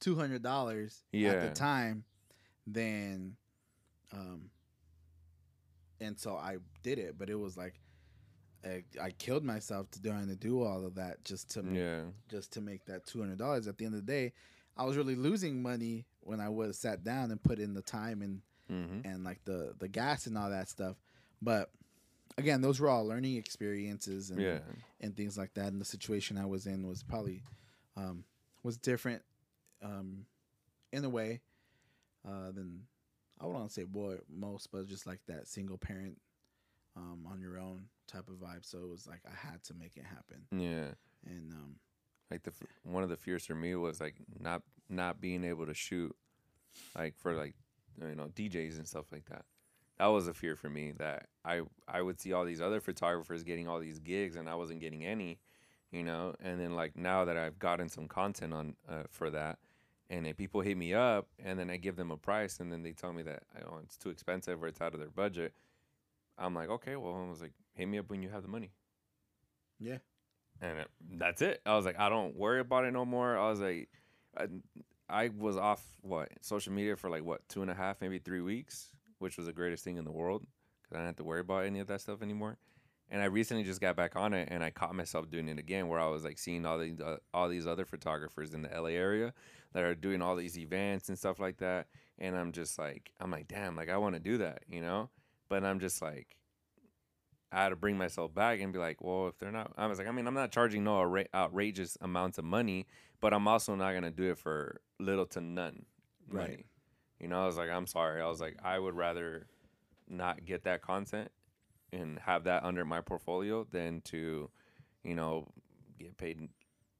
two hundred dollars at the time. Then, um, and so I did it, but it was like I, I killed myself to trying to do all of that just to Yeah. just to make that two hundred dollars. At the end of the day, I was really losing money when I would have sat down and put in the time and hmm and like the the gas and all that stuff. But again, those were all learning experiences and Yeah. and things like that. And the situation I was in was probably um, was different um, in a way uh, than I wouldn't say boy most, but just like that single parent um, on your own type of vibe. So it was like I had to make it happen. Yeah. And um, like the one of the fears for me was like not not being able to shoot like for like you know DJs and stuff like that. That was a fear for me that I I would see all these other photographers getting all these gigs and I wasn't getting any, you know. And then like now that I've gotten some content on uh, for that, and then people hit me up and then I give them a price and then they tell me that oh it's too expensive or it's out of their budget. I'm like okay, well I was like hit me up when you have the money yeah, and it, that's it. I was like, I don't worry about it no more. I was like, I, I was off what social media for like what two and a half, maybe three weeks, which was the greatest thing in the world because I didn't have to worry about any of that stuff anymore. And I recently just got back on it, and I caught myself doing it again, where I was like seeing all these uh, all these other photographers in the LA area that are doing all these events and stuff like that. And I'm just like, I'm like, damn, like I want to do that, you know. But I'm just like, I had to bring myself back and be like, well, if they're not, I was like, I mean, I'm not charging no outra- outrageous amounts of money, but I'm also not gonna do it for little to none money. Right. You know, I was like, I'm sorry. I was like, I would rather not get that content and have that under my portfolio than to, you know, get paid,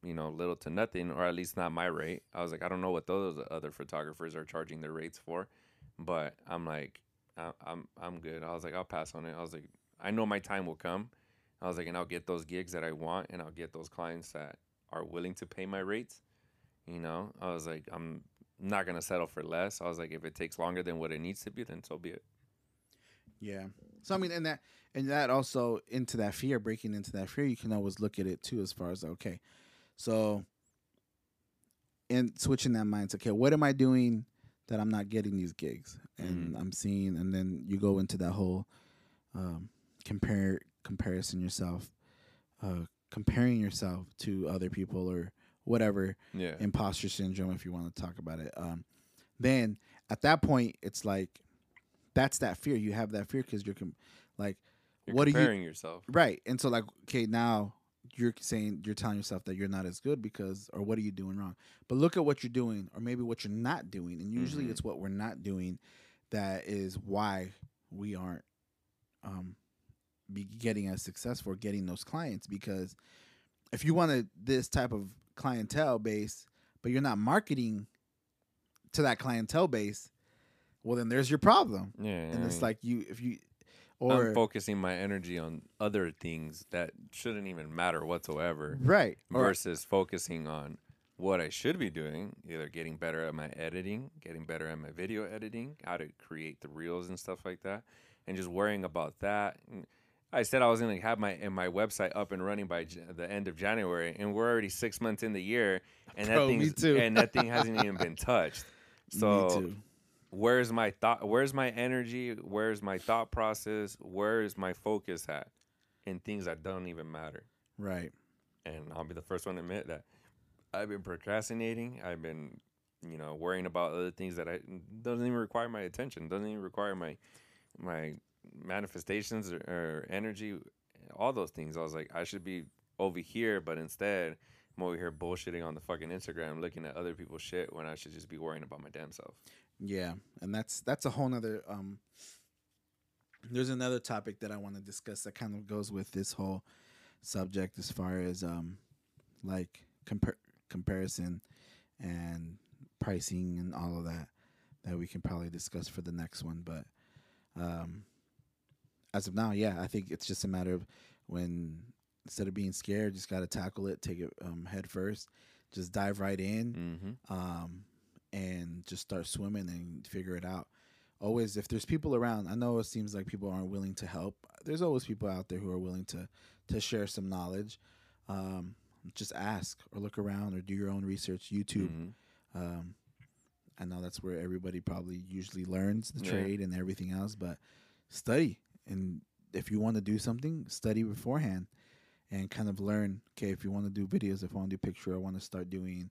you know, little to nothing, or at least not my rate. I was like, I don't know what those other photographers are charging their rates for, but I'm like, I'm I'm good. I was like, I'll pass on it. I was like, I know my time will come. I was like, and I'll get those gigs that I want, and I'll get those clients that are willing to pay my rates. You know, I was like, I'm not gonna settle for less. I was like, if it takes longer than what it needs to be, then so be it. Yeah. So I mean, and that and that also into that fear, breaking into that fear, you can always look at it too, as far as okay, so and switching that mindset. Okay, what am I doing that I'm not getting these gigs, and Mhm. I'm seeing, and then you go into that whole um, compare comparison yourself, uh, comparing yourself to other people or whatever Yeah. imposter syndrome if you want to talk about it um then at that point it's like that's that fear you have that fear because you're com- like You're what are you yourself? right and so like okay now you're saying you're telling yourself that you're not as good because or what are you doing wrong but look at what you're doing or maybe what you're not doing and usually Mhm. it's what we're not doing that is why we aren't um be getting as successful or getting those clients because if you wanted this type of clientele base but you're not marketing to that clientele base well then there's your problem Yeah. and I it's mean, like you if you or I'm focusing my energy on other things that shouldn't even matter whatsoever. right or versus focusing on what I should be doing, either getting better at my editing, getting better at my video editing, how to create the reels and stuff like that, and just worrying about that. And I said I was going to have my and my website up and running by J- the end of January, and we're already six months in the year, and Bro, that thing and that thing hasn't even been touched. So me too where's my thought? Where's my energy? Where's my thought process? Where is my focus at? In things that don't even matter right and I'll be the first one to admit that I've been procrastinating. I've been, you know, worrying about other things that I doesn't even require my attention. Doesn't even require my my manifestations or, or energy. All those things. I was like, I should be over here, but instead, I'm over here bullshitting on the fucking Instagram, looking at other people's shit when I should just be worrying about my damn self. Yeah, and that's that's a whole nother. Um, there's another topic that I want to discuss that kind of goes with this whole subject as far as um, like compar- comparison and pricing and all of that that we can probably discuss for the next one. But um, as of now, yeah, I think it's just a matter of when instead of being scared, just got to tackle it, take it um, head first, just dive right in Mm-hmm. um, and just start swimming and figure it out. Always, if there's people around, I know it seems like people aren't willing to help. There's always people out there who are willing to to share some knowledge. Um, just ask or look around or do your own research. YouTube. Mm-hmm. Um, I know that's where everybody probably usually learns the Yeah. trade and everything else, but study. And if you want to do something, study beforehand and kind of learn. Okay, if you want to do videos, if I want to do picture, I want to start doing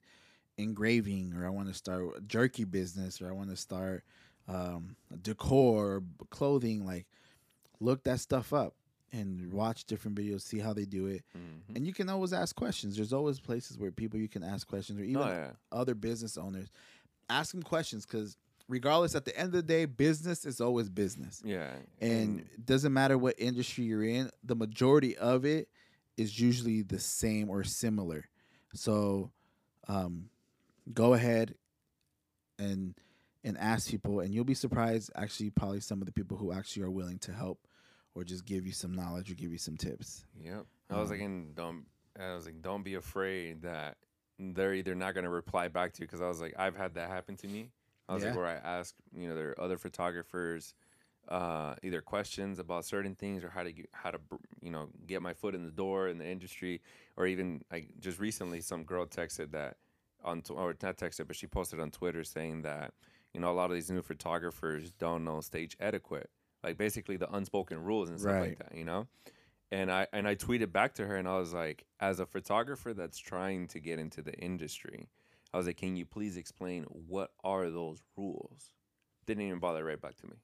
engraving, or I want to start a jerky business, or I want to start um, decor, clothing. Like, look that stuff up and watch different videos, see how they do it. Mm-hmm. And you can always ask questions. There's always places where people you can ask questions, or even oh yeah. other business owners. Ask them questions because regardless, at the end of the day, business is always business. Yeah. And it doesn't matter what industry you're in, the majority of it is usually the same or similar. So um, go ahead and and ask people and you'll be surprised actually probably some of the people who actually are willing to help or just give you some knowledge or give you some tips. Yep. I was like, Um, and don't. I was like, don't be afraid that they're either not gonna reply back to you because I was like, I've had that happen to me. I was like, where I ask, you know, there are other photographers, uh, either questions about certain things or how to get, how to, you know, get my foot in the door in the industry, or even like just recently, some girl texted that on or not texted, but she posted on Twitter saying that you know a lot of these new photographers don't know stage etiquette, like basically the unspoken rules and stuff Right. like that, you know. And I and I tweeted back to her and I was like, as a photographer that's trying to get into the industry, I was like, can you please explain what are those rules? Didn't even bother right back to me.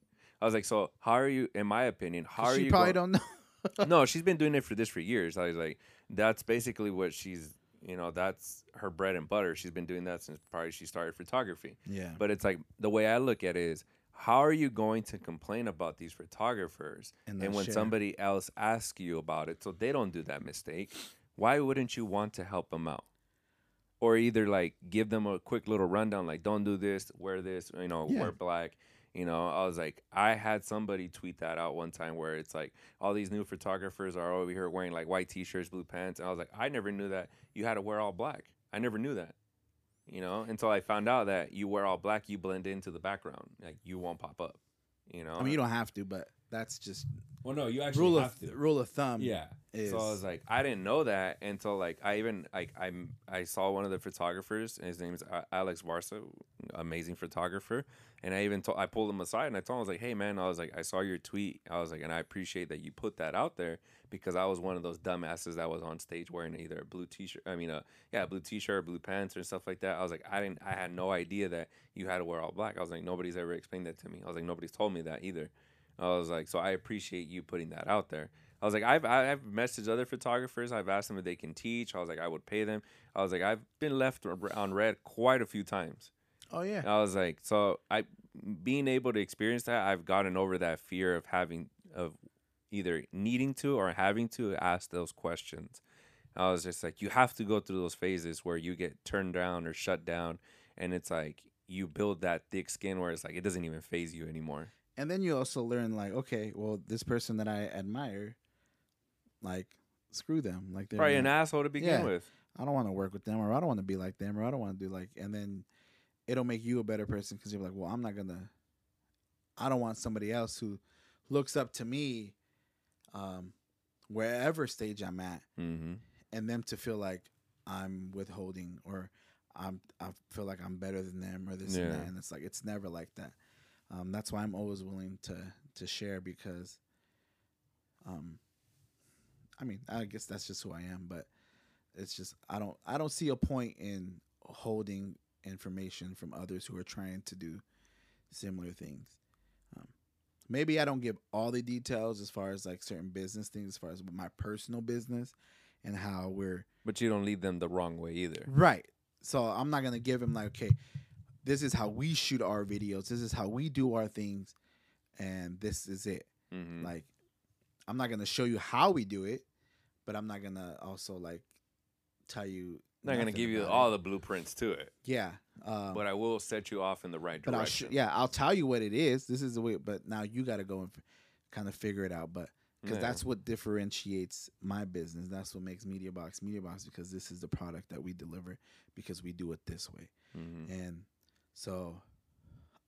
I was like, so how are you? In my opinion, how are she you? probably go- don't know. no, she's been doing it for this for years. I was like, that's basically what she's, you know, that's her bread and butter. She's been doing that since probably she started photography. yeah. But it's like the way I look at it is, how are you going to complain about these photographers? And And, when share. somebody else asks you about it, so they don't do that mistake, why wouldn't you want to help them out? Or either like give them a quick little rundown, like don't do this, wear this, you know, Yeah. wear black, You know, I was like, I had somebody tweet that out one time where it's like all these new photographers are over here wearing like white t-shirts, blue pants, and I was like, I never knew that you had to wear all black. I never knew that. You know, until I found out that you wear all black, you blend into the background, like you won't pop up. You know, I mean, you don't have to, but that's just Well, no, you actually rule have of to. rule of thumb. yeah. Is, So I was like, I didn't know that until like I even like I'm I saw one of the photographers. And his name is Alex Varsa, amazing photographer. And I even told I pulled him aside and I told him I was like, Hey man, I was like, I saw your tweet. I was like, and I appreciate that you put that out there because I was one of those dumbasses that was on stage wearing either a blue t-shirt. I mean, a yeah, a blue t-shirt, blue pants, or stuff like that. I was like, I didn't, I had no idea that you had to wear all black. I was like, nobody's ever explained that to me. I was like, nobody's told me that either. I was like, so I appreciate you putting that out there. I was like, I've I've messaged other photographers. I've asked them if they can teach. I was like, I would pay them. I was like, I've been left on red quite a few times. Oh yeah, I was like, so I being able to experience that, I've gotten over that fear of having of either needing to or having to ask those questions. I was just like, you have to go through those phases where you get turned down or shut down, and it's like you build that thick skin where it's like it doesn't even phase you anymore. and then you also learn like, okay, well, this person that I admire, like, screw them. Like they're Probably an asshole to begin Yeah. with. I don't want to work with them, or I don't want to be like them, or I don't want to do like, and then it'll make you a better person because you're like, well, I'm not gonna. I don't want somebody else who looks up to me, um, wherever stage I'm at, Mm-hmm. and them to feel like I'm withholding or I'm I feel like I'm better than them or this and that. And it's like it's never like that. Um, that's why I'm always willing to to share because, um, I mean, I guess that's just who I am. But it's just I don't I don't see a point in holding information from others who are trying to do similar things. Um, maybe I don't give all the details as far as like certain business things, as far as my personal business and how we're But you don't lead them the wrong way either. right. So I'm not gonna give them like, okay, this is how we shoot our videos. This is how we do our things, and this is it. Mm-hmm. Like, I'm not gonna show you how we do it, but I'm not gonna also like tell you. Not gonna give you all the blueprints to it, Yeah. Um, but I will set you off in the right but I'll direction. sh- yeah, I'll tell you what it is. This is the way. But now you got to go and f- kind of figure it out. But because Yeah. that's what differentiates my business. That's what makes Media Box Media Box because this is the product that we deliver because we do it this way. Mhm. And so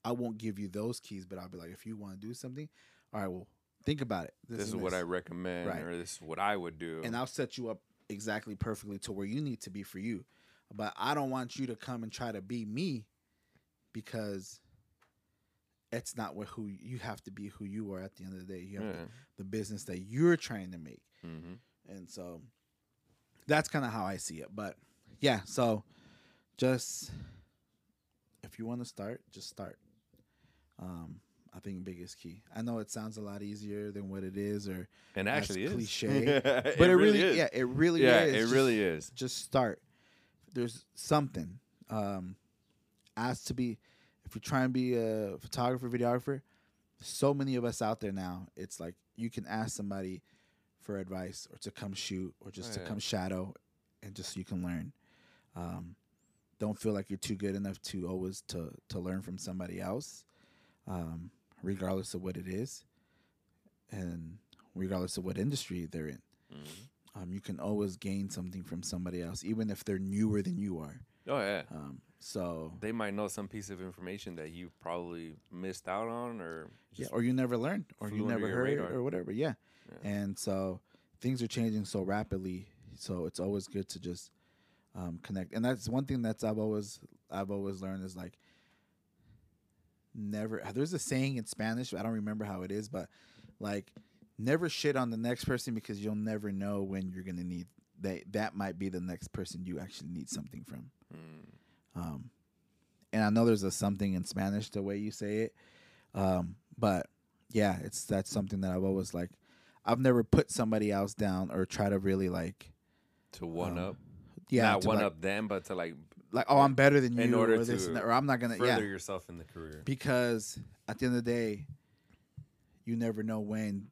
I won't give you those keys, but I'll be like, if you want to do something, all right, well, think about it. This, is what I recommend, Right. or this is what I would do. and I'll set you up exactly perfectly to where you need to be for you. But I don't want you to come and try to be me because it's not what who you have to be who you are at the end of the day. You have yeah. to, the business that you're trying to make. hmm And so that's kind of how I see it. But yeah, so just if you want to start, just start. Um, I think biggest key. I know it sounds a lot easier than what it is, or And actually, is cliche, but it, really, is. yeah, it really yeah, is. it Just- really is. Just start. There's something. Um, ask to be. If you're trying to be a photographer, videographer, so many of us out there now. It's like you can ask somebody for advice or to come shoot or just Oh, to yeah. come shadow, and just so you can learn. Um, don't feel like you're too good enough to always to to learn from somebody else, um, regardless of what it is, and regardless of what industry they're in. Mhm. Um, you can always gain something from somebody else, even if they're newer than you are. Oh yeah, Um, so they might know some piece of information that you probably missed out on, or yeah, or you never learned, or you never heard, radar. or whatever. Yeah. Yeah. and so things are changing so rapidly. So it's always good to just um, connect, and that's one thing that's I've always I've always learned is like never. There's a saying in Spanish. I don't remember how it is, but like never shit on the next person because you'll never know when you're gonna need that. That might be the next person you actually need something from. Mm. Um, and I know there's a something in Spanish the way you say it, um, but yeah, it's that's something that I've always like. I've never put somebody else down or try to really like, to one Um, up, yeah, not one like, up them, but to like like oh I'm better than you in order or this and that, or I'm not gonna further yeah yourself in the career. because at the end of the day, you never know when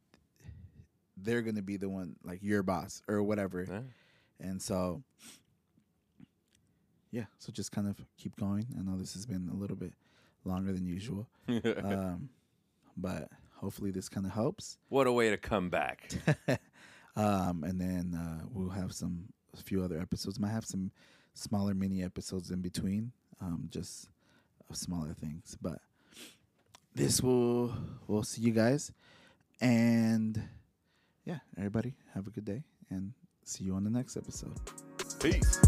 they're gonna be the one like your boss or whatever, Yeah. and so yeah, so just kind of keep going. I know this has been a little bit longer than usual. um, but hopefully this kind of helps. what a way to come back. um, and then uh, we'll have some a few other episodes. Might have some smaller mini episodes in between, um, just smaller things. But this will we'll see you guys, and yeah, everybody have a good day, and see you on the next episode. Peace.